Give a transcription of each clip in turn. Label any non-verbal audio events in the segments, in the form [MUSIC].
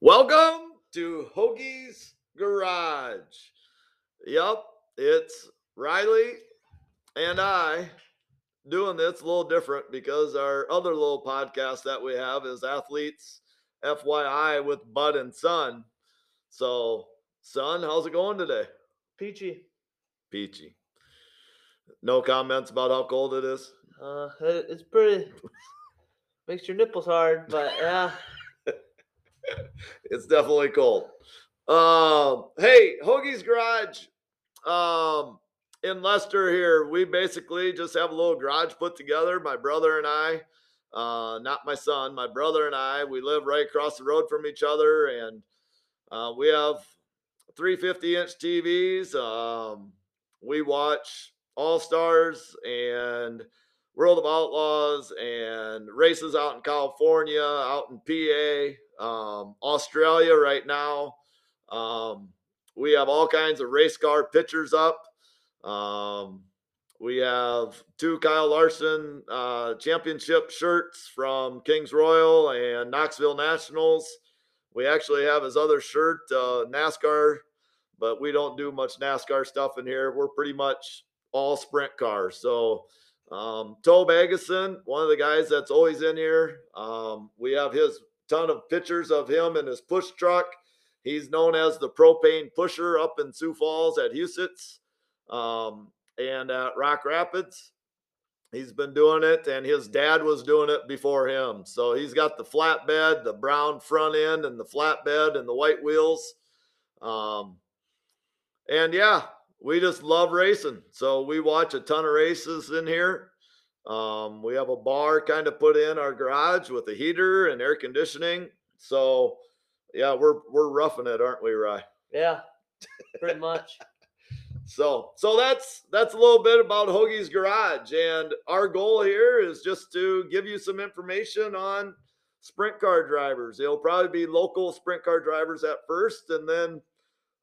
Welcome to Hoagie's Garage. Yep, it's Riley and I doing this a little different because our other little podcast that we have is Athletes FYI with Bud and Son. So, Son, how's it going today? Peachy. Peachy. No comments about how cold it is? Uh, it- it's pretty. makes your nipples hard, but yeah. [LAUGHS] [LAUGHS] it's definitely cold. Um, hey, Hoagie's Garage um, in Lester here. We basically just have a little garage put together. My brother and I, uh, not my son, my brother and I, we live right across the road from each other, and uh, we have 350 inch TVs. Um, we watch All Stars and World of Outlaws and races out in California, out in PA, um, Australia right now. Um, we have all kinds of race car pictures up. Um, we have two Kyle Larson uh, championship shirts from Kings Royal and Knoxville Nationals. We actually have his other shirt, uh, NASCAR, but we don't do much NASCAR stuff in here. We're pretty much all sprint cars. So, um, Toby Agason, one of the guys that's always in here. Um, we have his ton of pictures of him in his push truck. He's known as the propane pusher up in Sioux Falls at Huset's um, and at Rock Rapids. He's been doing it, and his dad was doing it before him. So he's got the flatbed, the brown front end, and the flatbed, and the white wheels. Um, and yeah, we just love racing. So we watch a ton of races in here. Um, we have a bar kind of put in our garage with a heater and air conditioning. So yeah, we're we're roughing it, aren't we, Rye? Yeah, pretty [LAUGHS] much. So so that's that's a little bit about Hoagie's Garage. And our goal here is just to give you some information on sprint car drivers. It'll probably be local sprint car drivers at first, and then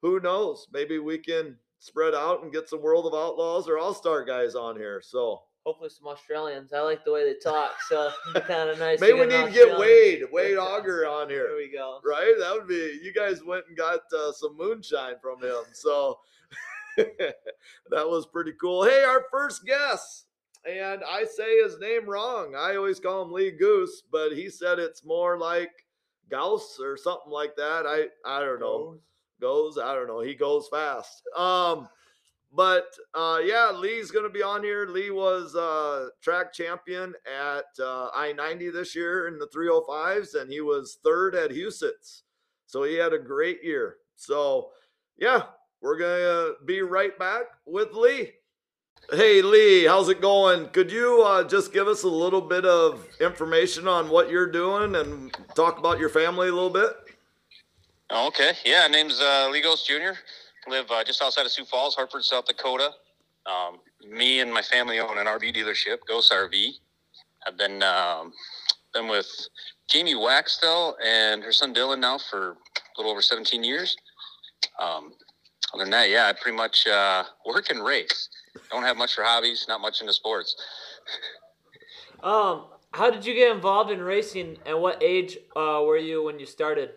who knows? Maybe we can spread out and get some World of Outlaws or All Star guys on here. So Hopefully, some Australians. I like the way they talk, so [LAUGHS] kind of nice. maybe we need to get Wade, Wade Auger on here. There we go. Right? That would be you guys went and got uh, some moonshine from him. So [LAUGHS] that was pretty cool. Hey, our first guest. And I say his name wrong. I always call him Lee Goose, but he said it's more like Gauss or something like that. I I don't know. Goes, I don't know. He goes fast. Um but uh yeah, Lee's gonna be on here. Lee was uh track champion at uh I-90 this year in the 305s, and he was third at Huset's. So he had a great year. So yeah, we're gonna be right back with Lee. Hey Lee, how's it going? Could you uh, just give us a little bit of information on what you're doing and talk about your family a little bit? Okay, yeah, name's uh, Lee Goos Jr. Live uh, just outside of Sioux Falls, Hartford, South Dakota. Um, me and my family own an RV dealership, Goos RV. I've been um, been with Jamie Waxtell and her son Dylan now for a little over 17 years. Um, other than that, yeah, I pretty much uh, work and race. Don't have much for hobbies, not much into sports. Um, how did you get involved in racing, and what age uh, were you when you started?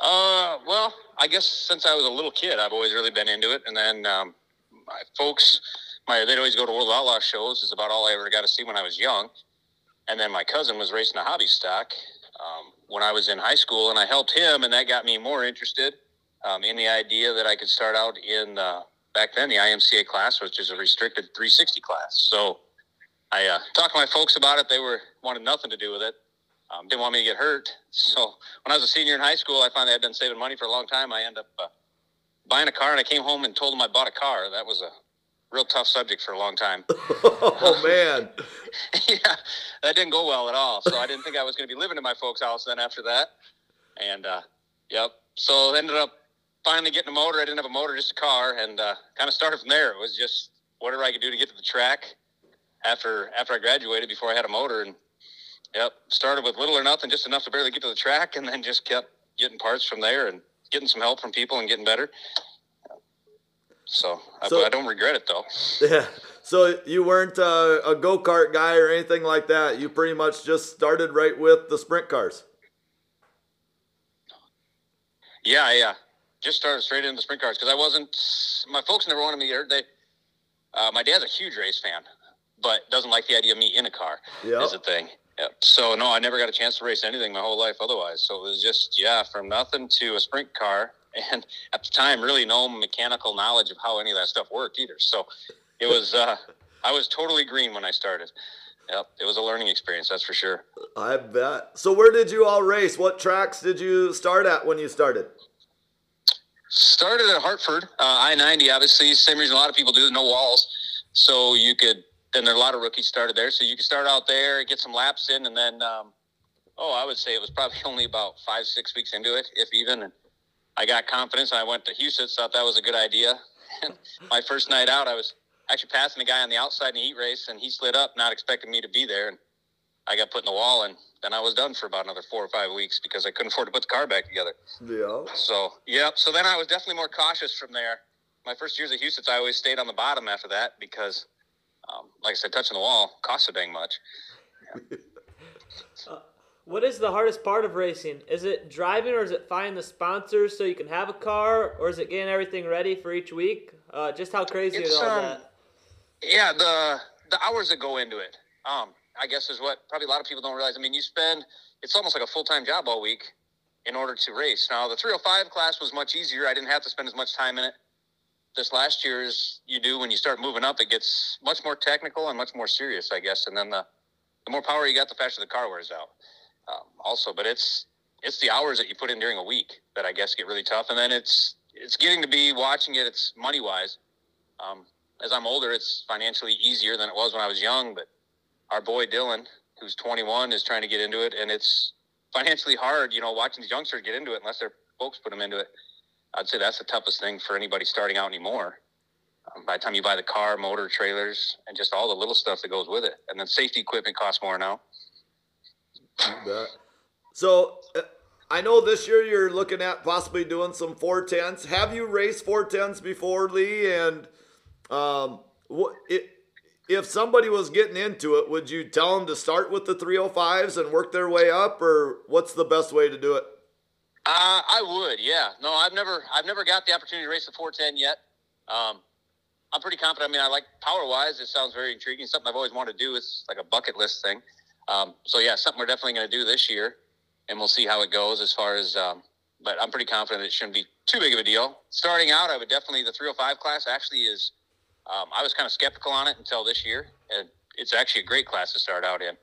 Uh, well, I guess since I was a little kid, I've always really been into it. And then um, my folks, my they'd always go to World Outlaw shows. Is about all I ever got to see when I was young. And then my cousin was racing a hobby stock um, when I was in high school, and I helped him, and that got me more interested um, in the idea that I could start out in back then the IMCA class, which is a restricted 360 class. So I uh, talked to my folks about it. They were wanted nothing to do with it um, didn't want me to get hurt. So when I was a senior in high school, I finally had been saving money for a long time. I ended up uh, buying a car, and I came home and told them I bought a car. That was a real tough subject for a long time. [LAUGHS] oh man. [LAUGHS] yeah, that didn't go well at all. So I didn't think I was going to be living in my folks' house then after that. And uh, yep, so ended up finally getting a motor. I didn't have a motor, just a car, and uh, kind of started from there. It was just whatever I could do to get to the track after after I graduated before I had a motor and Yep. Started with little or nothing, just enough to barely get to the track, and then just kept getting parts from there and getting some help from people and getting better. So, So- I, I don't regret it though. [LAUGHS] Yeah. So you weren't uh, a go kart guy or anything like that. You pretty much just started right with the sprint cars. Yeah, yeah. Just started straight into the sprint cars because I wasn't. My folks never wanted me. They, uh, my dad's a huge race fan, but doesn't like the idea of me in a car. Yeah. Is a thing. Yep. So no, I never got a chance to race anything my whole life otherwise. So it was just yeah, from nothing to a sprint car, [LAUGHS] and at the time, really no mechanical knowledge of how any of that stuff worked either. So it was. Uh, [LAUGHS] I was totally green when I started. Yep, it was a learning experience, that's for sure. I bet. So where did you all race? What tracks did you start at when you started? Started at Hartford, uh, I ninety. Obviously, same reason a lot of people do. No walls, so you could. Then there are a lot of rookies started there, so you could start out there, get some laps in, and then. Um, oh, I would say it was probably [LAUGHS] only about five, six weeks into it, if even. And I got confidence, and I went to Huset's. Thought that was a good idea. [LAUGHS] And my first night out, I was actually passing a guy on the outside in the heat race, and he slid up, not expecting me to be there, and I got put in the wall, and then I was done for about another four or five weeks because I couldn't afford to put the car back together. Yeah. So, yep. So then I was definitely more cautious from there. My first years at Huset's, I always stayed on the bottom after that because, um, like I said, touching the wall costs so dang much. [LAUGHS] What is the hardest part of racing? Is it driving or is it finding the sponsors so you can have a car or is it getting everything ready for each week? Uh, just how crazy It's, is all um, that? Yeah, the the hours that go into it, um, I guess is what probably a lot of people don't realize. I mean, you spend it's almost like a full time job all week in order to race. Now, the 305 class was much easier. I didn't have to spend as much time in it. This last year's you do when you start moving up, it gets much more technical and much more serious, I guess. And then the the more power you got, the faster the car wears out. Um, also, but it's it's the hours that you put in during a week that I guess get really tough. And then it's it's getting to be watching it. It's money wise. Um, as I'm older, it's financially easier than it was when I was young. But our boy Dylan, who's 21, is trying to get into it, and it's financially hard. You know, watching these youngsters get into it unless their folks put them into it. I'd say that's the toughest thing for anybody starting out anymore. Um, by the time you buy the car, motor, trailers, and just all the little stuff that goes with it, and then safety equipment costs more now. So uh, I know this year you're looking at possibly doing some 410s. Have you raced 410s before, Lee? And um, what it, if somebody was getting into it, would you tell them to start with the 305s and work their way up, or what's the best way to do it? Uh, I would, yeah. No, I've never, I've never got the opportunity to race the 410 yet. Um, I'm pretty confident. I mean, I like power wise. It sounds very intriguing. Something I've always wanted to do. It's like a bucket list thing. Um, so yeah, something we're definitely going to do this year, and we'll see how it goes as far as. Um, but I'm pretty confident it shouldn't be too big of a deal. Starting out, I would definitely the 305 class actually is. Um, I was kind of skeptical on it until this year, and it's actually a great class to start out in.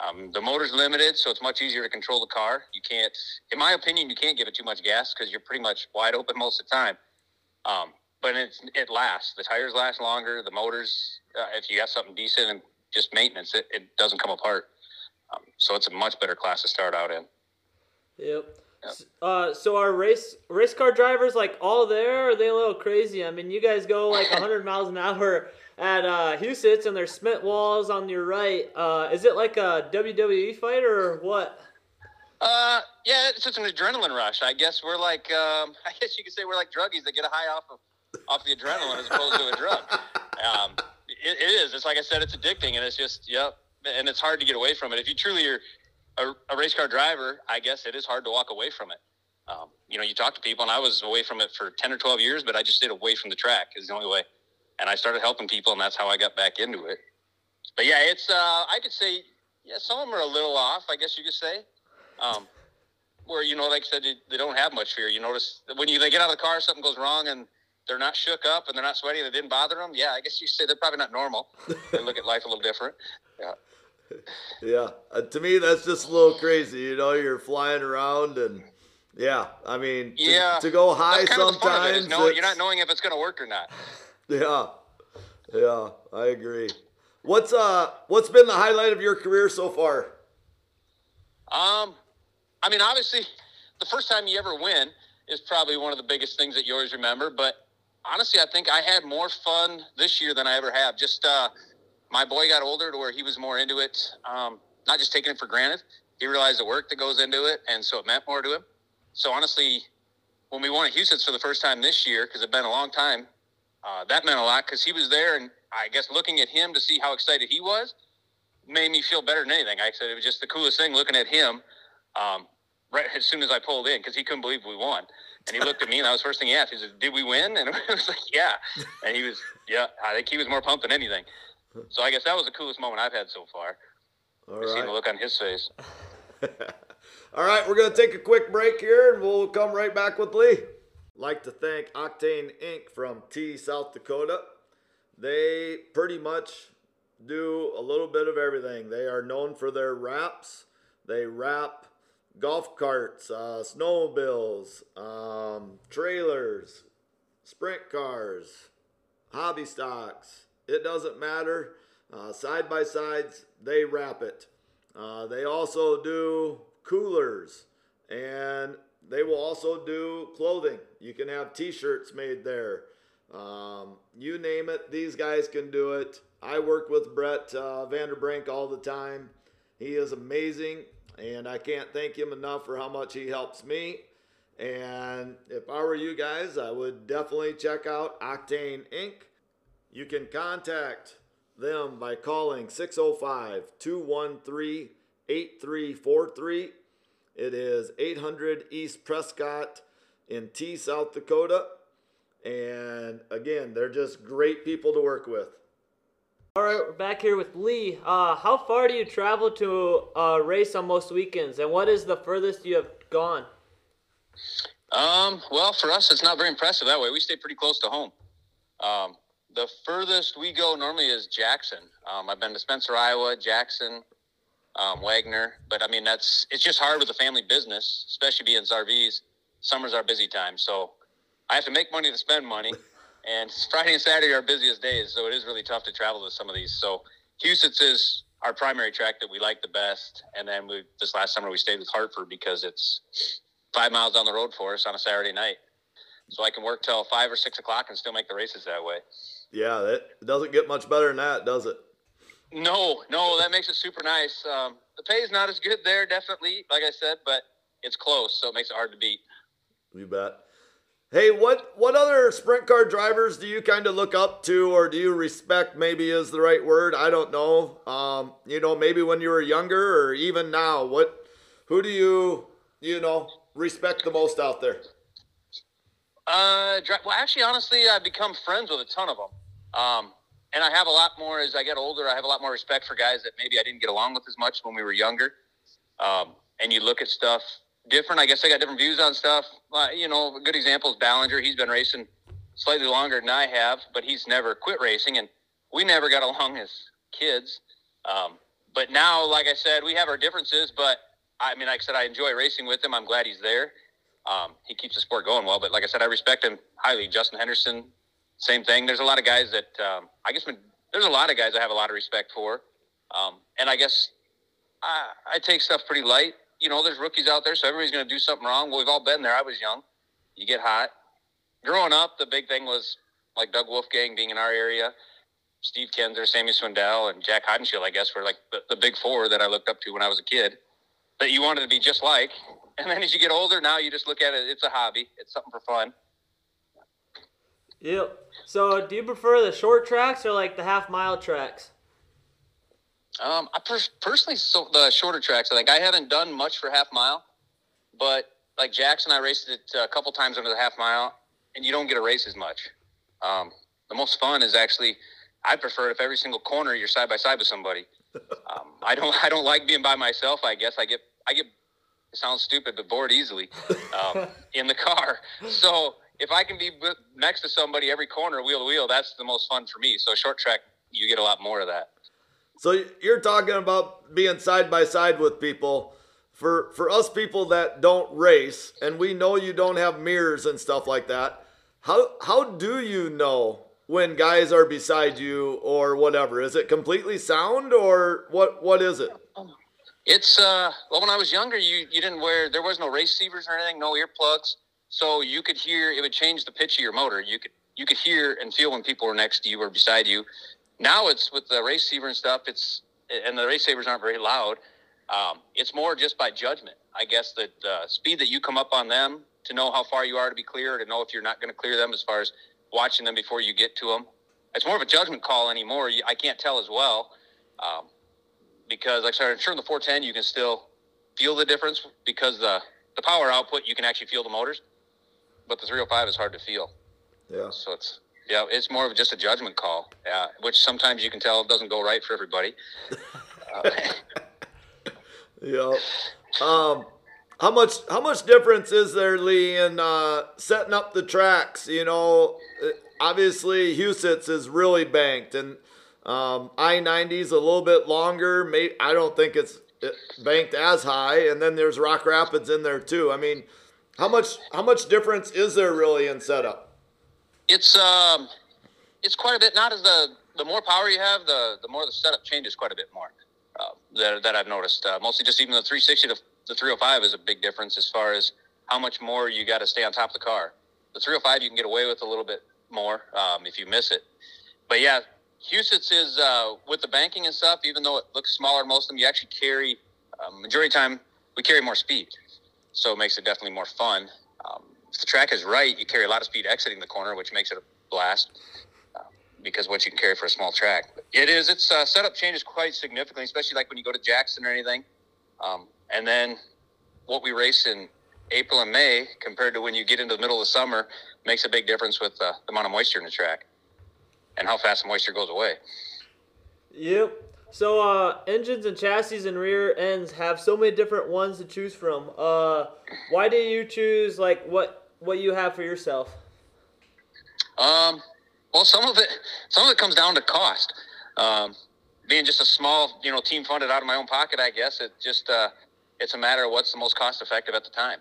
Um, the motor's limited, so it's much easier to control the car. You can't, in my opinion, you can't give it too much gas because you're pretty much wide open most of the time. Um, but it's, it lasts. The tires last longer. The motors, uh, if you have something decent and just maintenance, it, it doesn't come apart. Um, so it's a much better class to start out in. Yep. Yep. Uh, so are race race car drivers like all there? Or are they a little crazy? I mean, you guys go like 100 miles an hour at uh, Huset's, and there's cement walls on your right. Uh, is it like a WWE fight or what? Uh, yeah, it's just an adrenaline rush. I guess we're like, um, [LAUGHS] I guess you could say we're like druggies that get a high off of off the adrenaline as opposed to a drug. [LAUGHS] Um, it, it is. It's like I said, it's addicting, and it's just yep, and it's hard to get away from it. If you truly are a, a race car driver, I guess it is hard to walk away from it. Um, you know, you talk to people, and I was away from it for ten or twelve years, but I just stayed away from the track is the only way. And I started helping people, and that's how I got back into it. But yeah, it's uh, I could say yeah, some of them are a little off. I guess you could say. Um, where you know, like I said, they, they don't have much fear. You notice when you they get out of the car, something goes wrong, and they're not shook up and they're not sweaty, and it didn't bother them. Yeah, I guess you could say they're probably not normal. they look at life a little different. Yeah. [LAUGHS] Yeah, uh, to me that's just a little crazy. You know, you're flying around and yeah, I mean, to, Yeah. to go high That's kind of the fun of it, sometimes. know, you're not knowing if it's going to work or not. Yeah, yeah, I agree. What's uh, what's been the highlight of your career so far? Um, I mean, obviously, the first time you ever win is probably one of the biggest things that you always remember. But honestly, I think I had more fun this year than I ever have. Just uh, my boy got older to where he was more into it, um, not just taking it for granted. He realized the work that goes into it, and so it meant more to him. So honestly, when we won at Huset's for the first time this year, because it's been a long time, uh, that meant a lot because he was there, and I guess looking at him to see how excited he was made me feel better than anything. I said it was just the coolest thing looking at him. Um, right as soon as I pulled in because he couldn't believe we won. And he looked at me, and that was the first thing he asked. He said, "Did we win?" And [LAUGHS] I was like, "Yeah." And he was, "Yeah." I think he was more pumped than anything. So I guess that was the coolest moment I've had so far. All Seeing the look on his face. [LAUGHS] All right, we're going to take a quick break here and we'll come right back with Lee. Like to thank Octane Inc. from Tea, South Dakota. They pretty much do a little bit of everything. They are known for their wraps. They wrap golf carts, uh, snowmobiles, um, trailers, sprint cars, hobby stocks. It doesn't matter. Uh, side by sides, they wrap it. Uh, they also do coolers and they will also do clothing. You can have t shirts made there. Um, you name it, these guys can do it. I work with Brett uh, Vanderbrink all the time. He is amazing, and I can't thank him enough for how much he helps me. And if I were you guys, I would definitely check out Octane Inc. You can contact them by calling 605 213 8343. It is 800 East Prescott in Tea, South Dakota. And again, they're just great people to work with. All right, we're back here with Lee. Uh, how far do you travel to uh, race on most weekends, and what is the furthest you have gone? Um, well, for us, it's not very impressive that way. We stay pretty close to home. Um, the furthest we go normally is Jackson. Um, I've been to Spencer, Iowa, Jackson, um, Wagner, but I mean that's it's just hard with a family business, especially being RVs. Summer's our busy time, so I have to make money to spend money, [LAUGHS] and Friday and Saturday are our busiest days, so it is really tough to travel to some of these. So Huset's is our primary track that we like the best, and then we this last summer we stayed with Hartford because it's five miles down the road for us on a Saturday night. So I can work till five or six o'clock and still make the races that way. Yeah, it doesn't get much better than that, does it? No, no, that makes it super nice. Um, the pay is not as good there, definitely, like I said, but it's close, so it makes it hard to beat. You bet. Hey, what what other sprint car drivers do you kind of look up to, or do you respect? Maybe is the right word. I don't know. Um, you know, maybe when you were younger, or even now. What, who do you, you know, respect the most out there? Uh, well, actually, honestly, I've become friends with a ton of them. Um, and I have a lot more as I get older. I have a lot more respect for guys that maybe I didn't get along with as much when we were younger. Um, and you look at stuff different. I guess I got different views on stuff. Uh, you know, a good example is Ballinger. He's been racing slightly longer than I have, but he's never quit racing, and we never got [LAUGHS] along as kids. Um, but now, like I said, we have our differences. But I mean, like I said, I enjoy racing with him. I'm glad he's there. Um, he keeps the sport going well. But like I said, I respect him highly. Justin Henderson, same thing. There's a lot of guys that um, I guess there's a lot of guys I have a lot of respect for, um, and I guess I, I take stuff pretty light. You know, there's rookies out there, so everybody's going to do something wrong. Well, we've all been there. I was young. You get hot. Growing up, the big thing was like Doug Wolfgang being in our area, Steve Kinser, Sammy Swindell, and Jac Haudenschild, I guess, were like the, the big four that I looked up to when I was a kid that you wanted to be just like. And then as you get older, now you just look at it, it's a hobby, it's something for fun. Yep. So, do you prefer the short tracks or like the half mile tracks? Um, I per- personally, so the shorter tracks. I think I haven't done much for half mile, but like Jackson, I raced it a couple times under the half mile, and you don't get a race as much. Um, the most fun is actually, I prefer if every single corner you're side by side with somebody. [LAUGHS] Um, I don't, I don't like being by myself. I guess I get, I get. It sounds stupid, but bored easily [LAUGHS] um, in the car. So if I can be next to somebody every corner, wheel to wheel, that's the most fun for me. So short track, you get a lot more of that. So you're talking about being side by side with people. For for us people that don't race, and we know you don't have mirrors and stuff like that. How how do you know when guys are beside you or whatever? Is it completely sound or what what is it? It's uh well when I was younger you you didn't wear there was no race receivers or anything, no earplugs. So you could hear it would change the pitch of your motor. You could you could hear and feel when people were next to you or beside you. Now it's with the race receiver and stuff, it's and the race savers aren't very loud. Um, it's more just by judgment. I guess that uh, speed that you come up on them to know how far you are to be clear, to know if you're not going to clear them as far as watching them before you get to them. It's more of a judgment call anymore. I can't tell as well. Um, because like I said, I'm sure in the 410 you can still feel the difference because the the power output you can actually feel the motors, but the 305 is hard to feel. Yeah. So it's yeah, it's more of just a judgment call. Yeah, which sometimes you can tell doesn't go right for everybody. [LAUGHS] Uh, Yeah. Um, how much how much difference is there, Lee, in uh, setting up the tracks? You know, uh, obviously Huset's is really banked, and um, I ninety is a little bit longer. May I don't think it's uh, banked as high, and then there's Rock Rapids in there too. I mean, how much how much difference is there really in setup? it's um, it's quite a bit. Not as the the more power you have, the the more the setup changes quite a bit more. Uh, that that I've noticed. Uh, mostly just even the 360 to the 305 is a big difference as far as how much more you got to stay on top of the car. The 305 you can get away with a little bit more um, if you miss it. But yeah, Huset's is uh, with the banking and stuff. Even though it looks smaller, most of them you actually carry. Um, majority time, we carry more speed, so it makes it definitely more fun. Um, if the track is right, you carry a lot of speed exiting the corner, which makes it a blast uh, because what you can carry for a small track. It is. Its uh, setup changes quite significantly, especially like when you go to Jackson or anything. Um, and then what we race in April and May compared to when you get into the middle of the summer makes a big difference with uh, the amount of moisture in the track and how fast the moisture goes away. Yep. So uh, engines and chassis and rear ends have so many different ones to choose from. Uh, why do you choose like what what you have for yourself? Um, well, some of it, some of it comes down to cost. Um, being just a small, you know, team funded out of my own pocket, I guess it just uh, it's a matter of what's the most cost effective at the time.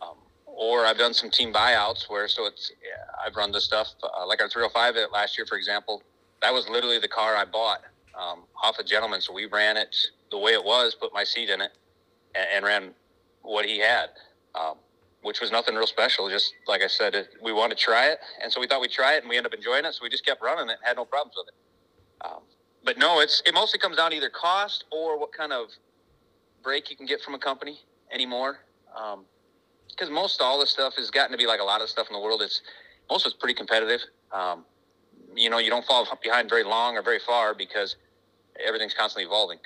Um, or I've done some team buyouts where so it's yeah, I've run this stuff uh, like our 305 it last year, for example. That was literally the car I bought um, off a gentleman. So we ran it the way it was, put my seat in it, and, and ran what he had. Um, which was nothing real special. Just like I said, it, we wanted to try it, and so we thought we'd try it, and we ended up enjoying it. So we just kept running it, had no problems with it. Um, but no, it's it mostly comes down to either cost or what kind of break you can get from a company anymore. Because most all this stuff has gotten to be like a lot of stuff in the world. It's most of it's pretty competitive. Um, you know, you don't fall [LAUGHS] behind very long or very far because everything's constantly evolving.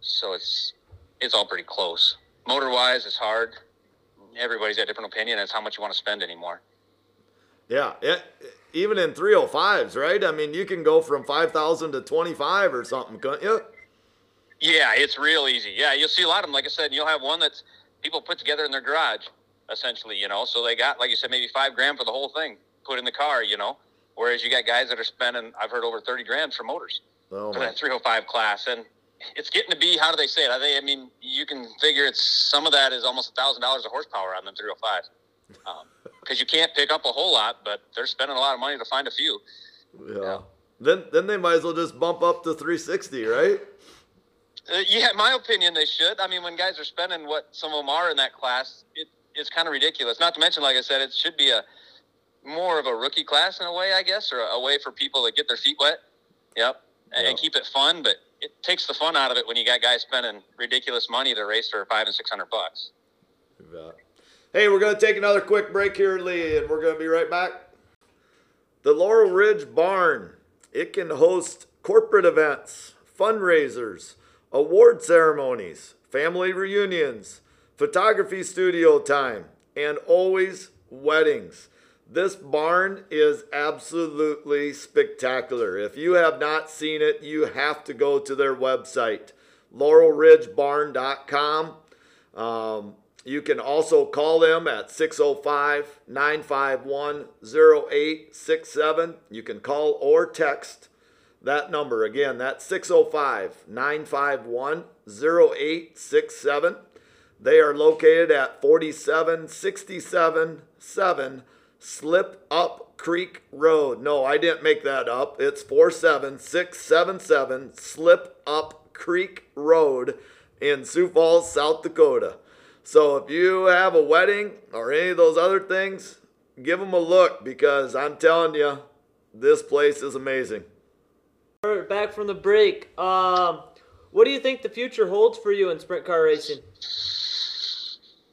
So it's it's all pretty close. Motor wise, it's hard everybody's got a different opinion as how much you want to spend anymore. Yeah, it, even in 305s, right? I mean, you can go from 5,000 to 25 or something, couldn't you? Yeah, it's real easy. Yeah, you'll see a lot of them. Like I said, you'll have one that's people put together in their garage, essentially, you know. So they got, like you said, maybe five grand for the whole thing put in the car, you know. Whereas you got guys that are spending, I've heard over 30 grand for motors Oh, my. that 305 class. And it's getting to be, how do they say it? I, think, I mean, you can figure it's some of that is almost a thousand dollars of horsepower on them 305s. [LAUGHS] Because you can't pick up a whole lot, but they're spending a lot of money to find a few. yeah. Then, then they might as well just bump up to 360, right? Uh, yeah, my opinion, they should. I mean, when guys are spending what some of them are in that class, it, it's kind of ridiculous. Not to mention, like I said, it should be a more of a rookie class in a way, I guess, or a, way for people to get their feet wet. Yep, Yeah. and keep it fun. But it takes the fun out of it when you got guys spending ridiculous money to race for five and six hundred bucks. Hey, we're going to take another quick break here, Lee, and we're going to be right back. The Laurel Ridge Barn. It can host corporate events, fundraisers, award ceremonies, family reunions, photography studio time, and always weddings. This barn is absolutely spectacular. If you have not seen it, you have to go to their website, laurelridgebarn.com. Um, you can also call them at 605 951 0867. You can call or text that number. Again, that's 605 951 0867. They are located at 4767 7 Slip Up Creek Road. No, I didn't make that up. It's 47677 Slip Up Creek Road in Sioux Falls, South Dakota. So if you have a wedding or any of those other things, give them a look because I'm telling you, this place is amazing. Alright, Back from the break. Um, what do you think the future holds for you in sprint car racing?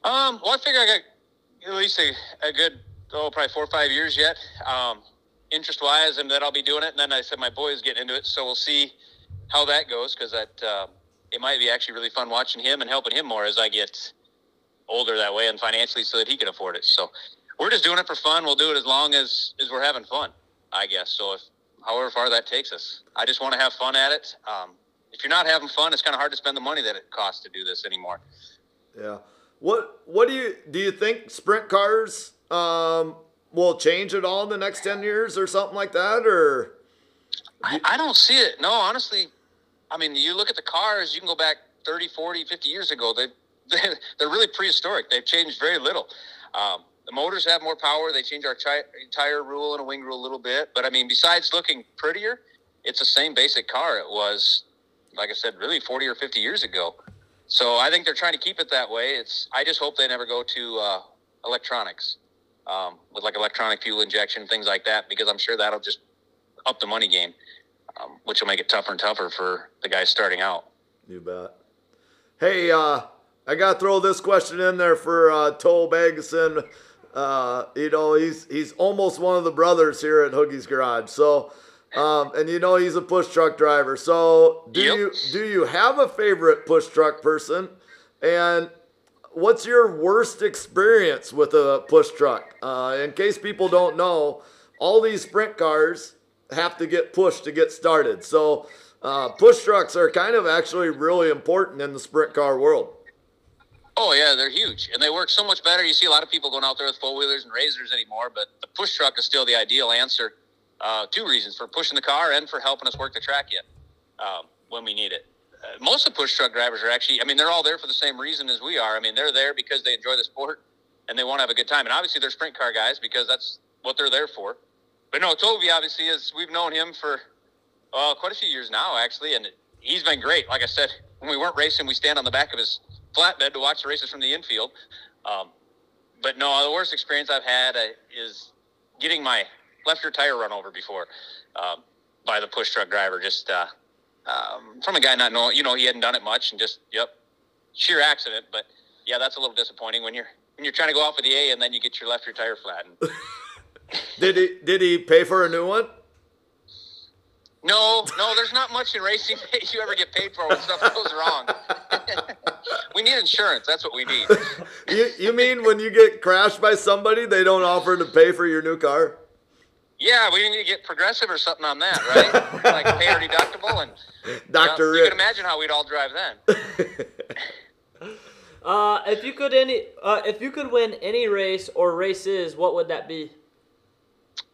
Um, well, I figure I got at least a, a good, oh, probably four or five years yet, um, interest wise, and then I'll be doing it. And then I said my boy is getting into it, so we'll see how that goes because that uh, it might be actually really fun watching him and helping him more as I get older that way and financially so that he can afford it. So we're just doing it for fun. We'll do it as long as as we're having fun, I guess. So if however far that takes us, I just want to have fun at it. Um, if you're not having fun, it's kind of hard to spend the money that it costs to do this anymore. Yeah. What What do you do? You think sprint cars um, will change at all in the next ten years or something like that, or? I, I don't see it. No, honestly, I mean, you look at the cars, you can go back 30, 40, 50 years ago. They, [LAUGHS] they, they're really prehistoric. They've changed very little. Um, the motors have more power. They change our tire rule and a wing rule a little bit. But I mean, besides looking prettier, it's the same basic car it was, like I said, really 40 or 50 years ago. So I think they're trying to keep it that way. It's I just hope they never go to uh, electronics um, with like electronic fuel injection, things like that, because I'm sure that'll just up the money game, um, which will make it tougher and tougher for the guys starting out. You bet. Hey, uh, I gotta throw this question in there for uh, Toby Agason. Uh, you know, he's he's almost one of the brothers here at Hoagie's Garage. So, um, and you know he's a push truck driver. So, do Yep. you do you have a favorite push truck person? And what's your worst experience with a push truck? Uh, in case people don't know, all these sprint cars have to get pushed to get started. So uh, push trucks are kind of actually really important in the sprint car world. Oh yeah, they're huge, and they work so much better. You see a lot of people going out there with four wheelers and razors anymore, but the push truck is still the ideal answer. Uh, two reasons for pushing the car and for helping us work the track yet um, when we need it. Uh, most of the push truck drivers are actually, I mean, they're all there for the same reason as we are. I mean, they're there because they enjoy the sport and they want to have a good time. And obviously, they're sprint car guys because that's what they're there for. But no, Toby obviously is. We've known him for uh, quite a few years now, actually, and he's been great. Like I said, when we weren't racing, we stand on the back of his flatbed to watch the races from the infield. Um, but no, the worst experience I've had uh, is getting my left rear tire run over before um, by the push truck driver. Just uh, um, from a guy not knowing, you know, he hadn't done it much, and just yep, sheer accident. But yeah, that's a little disappointing when you're when you're trying to go out for the A and then you get your left rear tire flattened. [LAUGHS] Did he did he pay for a new one? No, no, there's not much in racing [LAUGHS] that you ever get paid for when stuff goes wrong. [LAUGHS] we need insurance. That's what we need. You you mean when you get crashed by somebody, they don't offer to pay for your new car? Yeah, we need to get progressive or something on that, right? [LAUGHS] like pay our deductible and Doctor you Rick. can imagine how we'd all drive then. [LAUGHS] Uh, if you could any, uh, if you could win any race or races, what would that be?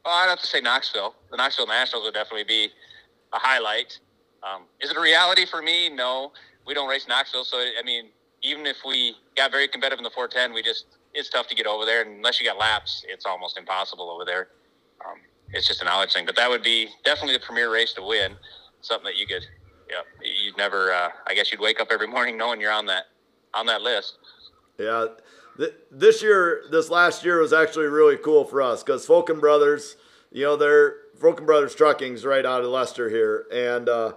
Well, I'd have to say Knoxville. The Knoxville Nationals would definitely be a highlight. Um, is it a reality for me? No, we don't race Knoxville, so I mean, even if we got very competitive in the 410, we just it's tough to get over there, and unless you got laps, it's almost impossible over there. Um, it's just a knowledge thing, but that would be definitely the premier race to win. Something that you could, yeah, you'd never. Uh, I guess you'd wake up every morning knowing you're on that on that list. Yeah, Th- this year, this last year was actually really cool for us because Fulken Brothers, you know, they're Fulken Brothers Trucking's right out of Lester here, and uh,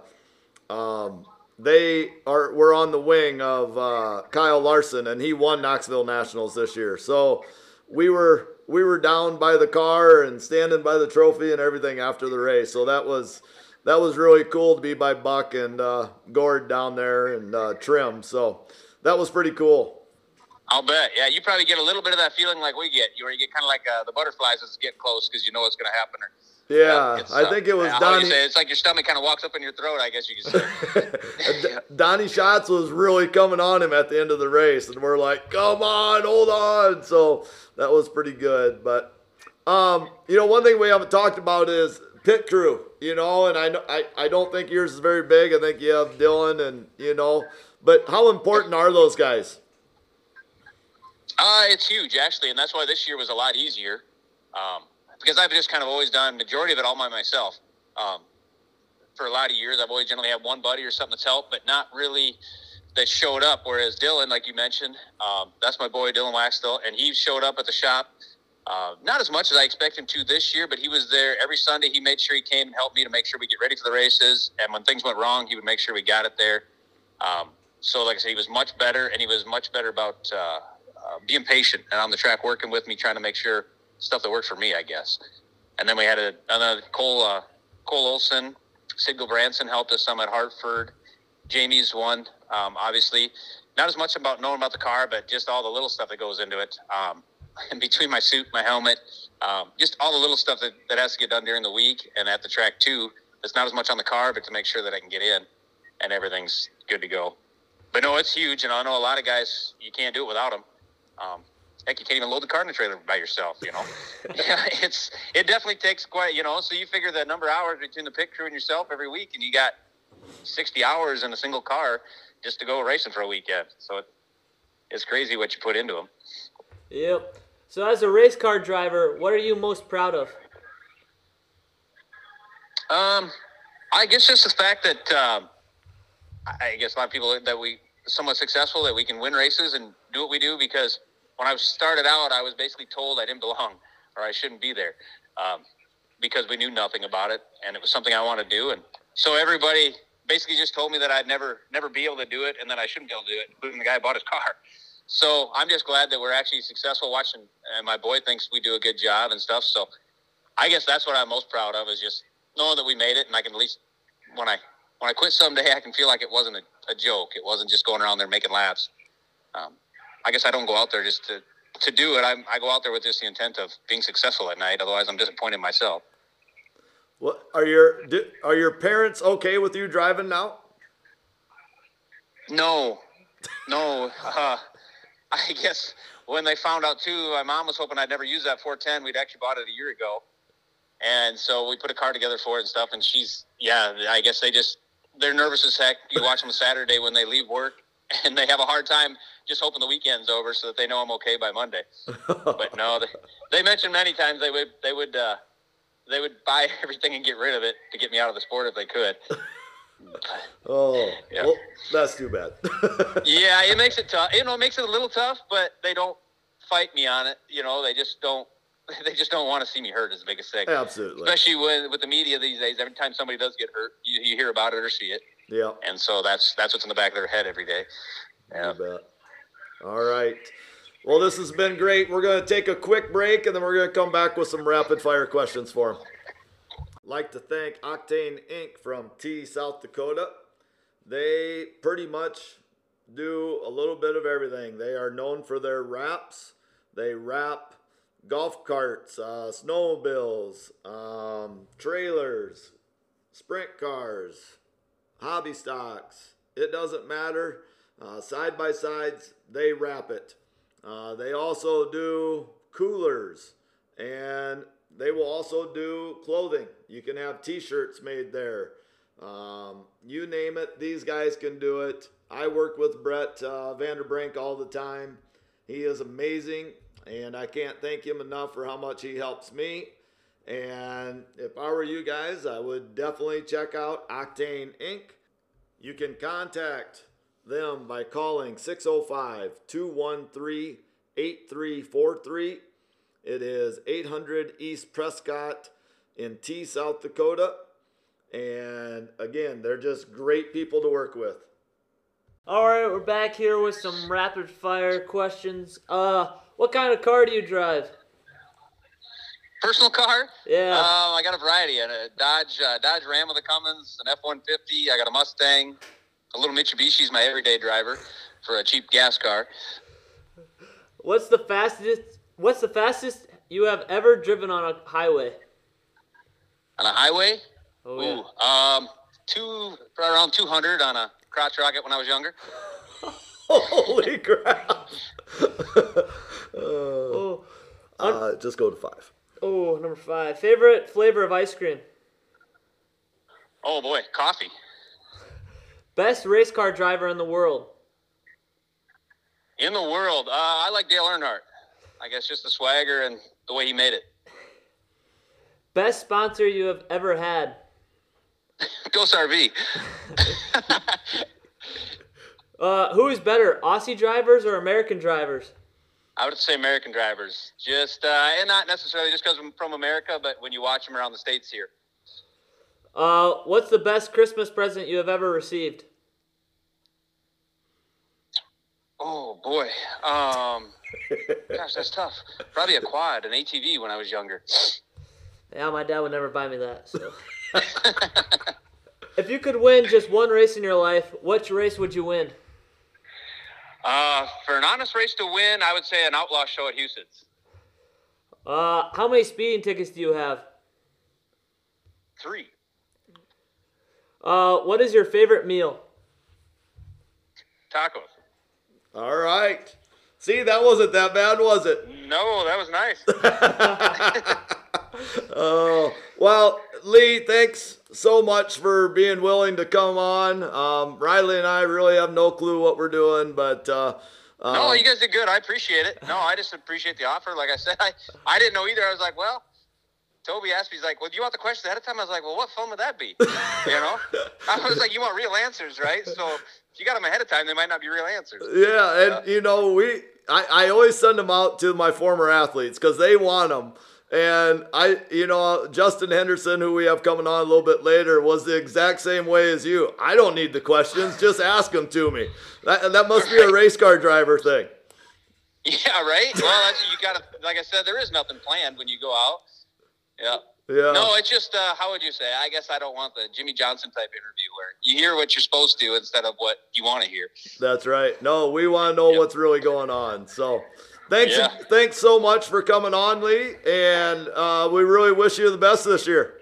um, they are we're on the wing of uh, Kyle Larson, and he won Knoxville Nationals this year. So we were we were down by the car and standing by the trophy and everything after the race. So that was that was really cool to be by Buck and uh, Gord down there and uh, Trim. So that was pretty cool. I'll bet. Yeah, you probably get a little bit of that feeling like we get. Where you get kind of like uh, the butterflies as it's getting close because you know what's going to happen. Or, Yeah, I think it was Donny. say It's like your stomach kind of walks up in your throat. I guess you could say. [LAUGHS] Donny Schatz was really coming on him at the end of the race, and we're like, "Come on, hold on!" So that was pretty good. But um, you know, one thing we haven't talked about is pit crew. You know, and I I, I don't think yours is very big. I think you have Dylan, and you know, but how important are those guys? Uh, it's huge actually, and that's why this year was a lot easier. Um, because I've just kind of always done majority of it all by myself. Um, for a lot of years, I've always generally had one buddy or something that's helped, but not really that showed up. Whereas Dylan, like you mentioned, um, that's my boy Dylan Waxtel, and he showed up at the shop. Uh, not as much as I expect him to this year, but he was there every Sunday. He made sure he came and helped me to make sure we get ready for the races. And when things went wrong, he would make sure we got it there. Um, so, like I said, he was much better, and he was much better about uh, uh, being patient and on the track, working with me, trying to make sure stuff that worked for me, I guess. And then we had a, another Cole uh, Cole Olson, Sid Branson helped us some at Hartford. Jamie's one, um, obviously. not as much about knowing about the car, but just all the little stuff that goes into it. Um, [LAUGHS] in between my suit, my helmet, um, just all the little stuff that, that has to get done during the week and at the track too. It's not as much on the car, but to make sure that I can get in and everything's good to go. But no, it's huge, and I know a lot of guys you can't do it without them. Um, heck, you can't even load the car in the trailer by yourself. You know, [LAUGHS] yeah, it's it definitely takes quite. You know, so you figure the number of hours between the pit crew and yourself every week, and you got sixty hours in a single car just to go racing for a weekend. So it, it's crazy what you put into them. Yep. So as a race car driver, what are you most proud of? Um, I guess just the fact that um, I guess a lot of people that we somewhat successful that we can win races and do what we do because when I started out, I was basically told I didn't belong or I shouldn't be there um, because we knew nothing about it and it was something I wanted to do. And so everybody basically just told me that I'd never never be able to do it and that I shouldn't be able to do it, including the guy who bought his car. So I'm just glad that we're actually successful watching, and my boy thinks we do a good job and stuff. So I guess that's what I'm most proud of is just knowing that we made it, and I can at least when I when I quit someday, I can feel like it wasn't a, a joke. It wasn't just going around there making laps. Um, I guess I don't go out there just to to do it. I, I go out there with just the intent of being successful at night. Otherwise, I'm disappointed myself. What are your are your parents okay with you driving now? No, no. [LAUGHS] Uh, I guess when they found out too, my mom was hoping I'd never use that 410. We'd actually bought it a year ago, and so we put a car together for it and stuff. And she's, yeah, I guess they just they're nervous as heck. You watch them Saturday when they leave work, [LAUGHS] and they have a hard time just hoping the weekend's over so that they know I'm okay by Monday. but no, they, they mentioned many times they would they would uh, they would buy [LAUGHS] everything and get rid of it to get me out of the sport if they could. [LAUGHS] Oh, Yeah. well, that's too bad. yeah, it makes it tough. You know, it makes it a little tough, but they don't fight me on it. You know, they just don't. They just don't want to see me hurt. Is the biggest thing. Absolutely. Especially with with the media these days. Every time somebody does get hurt, you, you hear about it or see it, Yeah. and so that's that's what's in the back of their head every day. Yeah. All right. Well, this has been great. We're going to take a quick break and then we're going to come back with some rapid fire questions for him. Like to thank Octane Inc. from Tea, South Dakota. They pretty much do a little bit of everything. They are known for their wraps. They wrap golf carts, uh, snowmobiles, um, trailers, sprint cars, hobby stocks. It doesn't matter. Uh, side by sides, they wrap it. Uh, they also do coolers and they will also do clothing. You can have t shirts made there. Um, you name it, these guys can do it. I work with Brett uh, Vanderbrink all the time. He is amazing, and I can't thank him enough for how much he helps me. And if I were you guys, I would definitely check out Octane Inc. You can contact them by calling 605 213 8343. It is 800 East Prescott in Tea, South Dakota. And again, they're just great people to work with. All right, we're back here with some rapid fire questions. Uh, what kind of car do you drive? Personal car? Yeah. Um, I got a variety. And a Dodge uh, Dodge Ram with a Cummins, an F one fifty. I got a Mustang, a little Mitsubishi's my everyday driver for a cheap gas car. What's the fastest? What's the fastest you have ever driven on a highway? On a highway? Oh yeah. Ooh, um, two around two hundred on a crotch rocket when I was younger. [LAUGHS] Holy crap! [LAUGHS] [LAUGHS] uh, Oh, uh, just go to five. Oh, number five. Favorite flavor of ice cream? Oh boy, coffee. Best race car driver in the world? In the world, uh, I like Dale Earnhardt. I guess just the swagger and the way he made it. Best sponsor you have ever had? [LAUGHS] Goos RV. [LAUGHS] Uh, who is better, Aussie drivers or American drivers? I would say American drivers, just uh, and not necessarily just because I'm from America, but when you watch them around the states here. Uh, what's the best Christmas present you have ever received? Oh boy, um, [LAUGHS] gosh, that's tough. Probably a quad, an ATV when I was younger. Yeah, my dad would never buy me that. So. [LAUGHS] [LAUGHS] if you could win just one race in your life, which race would you win? Uh, for an honest race to win, I would say an outlaw show at Huset's. Uh, how many speeding tickets do you have? Three. Uh, what is your favorite meal? Tacos. All right. See, that wasn't that bad, was it? No, that was nice. [LAUGHS] [LAUGHS] Oh, well, Lee, thanks so much for being willing to come on. Um, Riley and I really have no clue what we're doing, but uh, um, no, you guys did good. I appreciate it. No, I just appreciate the offer. Like I said, [LAUGHS] I, I didn't know either. I was like, well, Toby asked me, he's like, well, do you want the questions ahead of time? I was like, well, what fun would that be? You know? I was like, you want real answers, right? So if you got them ahead of time, they might not be real answers. yeah, and you know, we I, I always send them out to my former athletes because they want them. And I, you know, Justin Henderson, who we have coming on a little bit later, was the exact same way as you. I don't need the questions; just ask them to me. That, that must be a race car driver thing. Yeah, right? Well, you got to, like I said, there is nothing planned when you go out. Yeah. Yeah. No, it's just, uh, how would you say? I guess I don't want the Jimmie Johnson type interview where you hear what you're supposed to instead of what you want to hear. That's right. No, we want to know Yep. what's really going on. So, thanks, Yeah. thanks so much for coming on, Lee, and uh, we really wish you the best this year.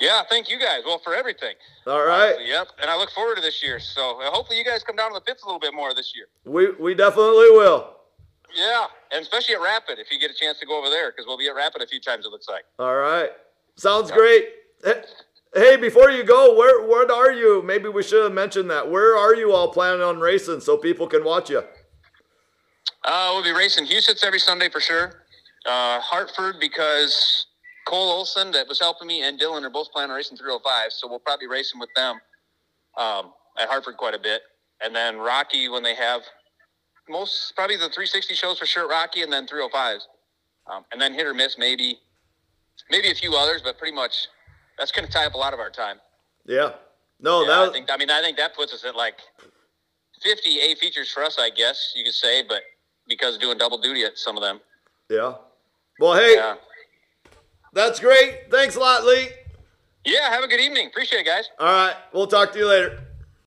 Yeah, thank you guys. Well, for everything. All right, Yep. And I look forward to this year. So uh, hopefully you guys come down to the pits a little bit more this year. we we definitely will. Yeah. And especially at Rapid if you get a chance to go over there because we'll be at Rapid a few times, it looks like. All right, sounds great. Eh, Hey, before you go, where what are you? Maybe we should have mentioned that. Where are you all planning on racing so people can watch you? Uh, we'll be racing Huset's every Sunday for sure. Uh, Hartford because Cole Olson that was helping me and Dylan are both planning on racing 305, so we'll probably be racing with them um, at Hartford quite a bit. And then Rocky when they have most probably the 360 shows for sure, Rocky, and then 305s, um, and then hit or miss maybe, maybe a few others, but pretty much that's going to tie up a lot of our time. Yeah. No, Yeah, that I think. I mean, I think that puts us at like 50 A features for us, I guess you could say, but because doing double duty at some of them. yeah. Well, hey, Yeah. that's great. Thanks a lot, Lee. Yeah. Have a good evening. Appreciate it, guys. All right, we'll talk to you later.